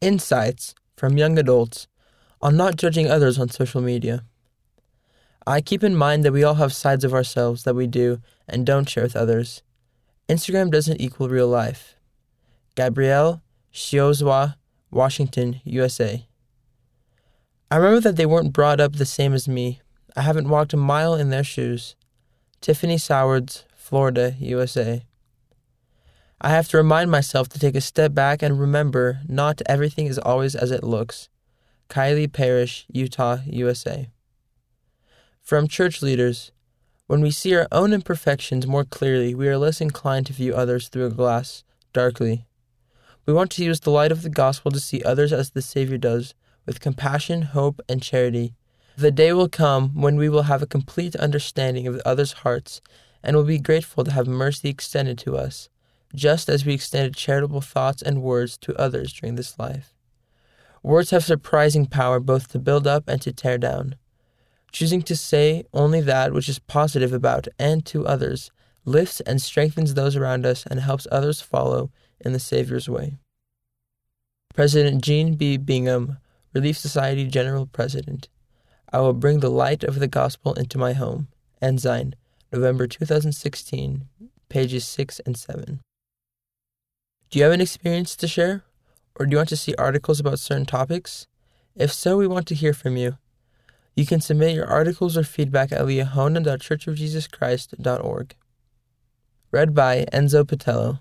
insights from young adults on not judging others on social media. I keep in mind that we all have sides of ourselves that we do and don't share with others. Instagram doesn't equal real life. Gabrielle Shiozawa, Washington, USA. I remember that they weren't brought up the same as me. I haven't walked a mile in their shoes. Tiffany Sowards, Florida, USA. I have to remind myself to take a step back and remember not everything is always as it looks. Kylie Parish, Utah, USA. From church leaders, when we see our own imperfections more clearly, we are less inclined to view others through a glass darkly. We want to use the light of the gospel to see others as the Savior does, with compassion, hope, and charity. The day will come when we will have a complete understanding of others' hearts and will be grateful to have mercy extended to us, just as we extended charitable thoughts and words to others during this life. Words have surprising power both to build up and to tear down. Choosing to say only that which is positive about and to others lifts and strengthens those around us and helps others follow in the Savior's way. President Jean B. Bingham, Relief Society General President. I will bring the light of the gospel into my home. Ensign, November 2016, pages 6 and 7. Do you have an experience to share? Or do you want to see articles about certain topics? If so, we want to hear from you. You can submit your articles or feedback at liahona.churchofjesuschrist.org. Read by Enzo Patello.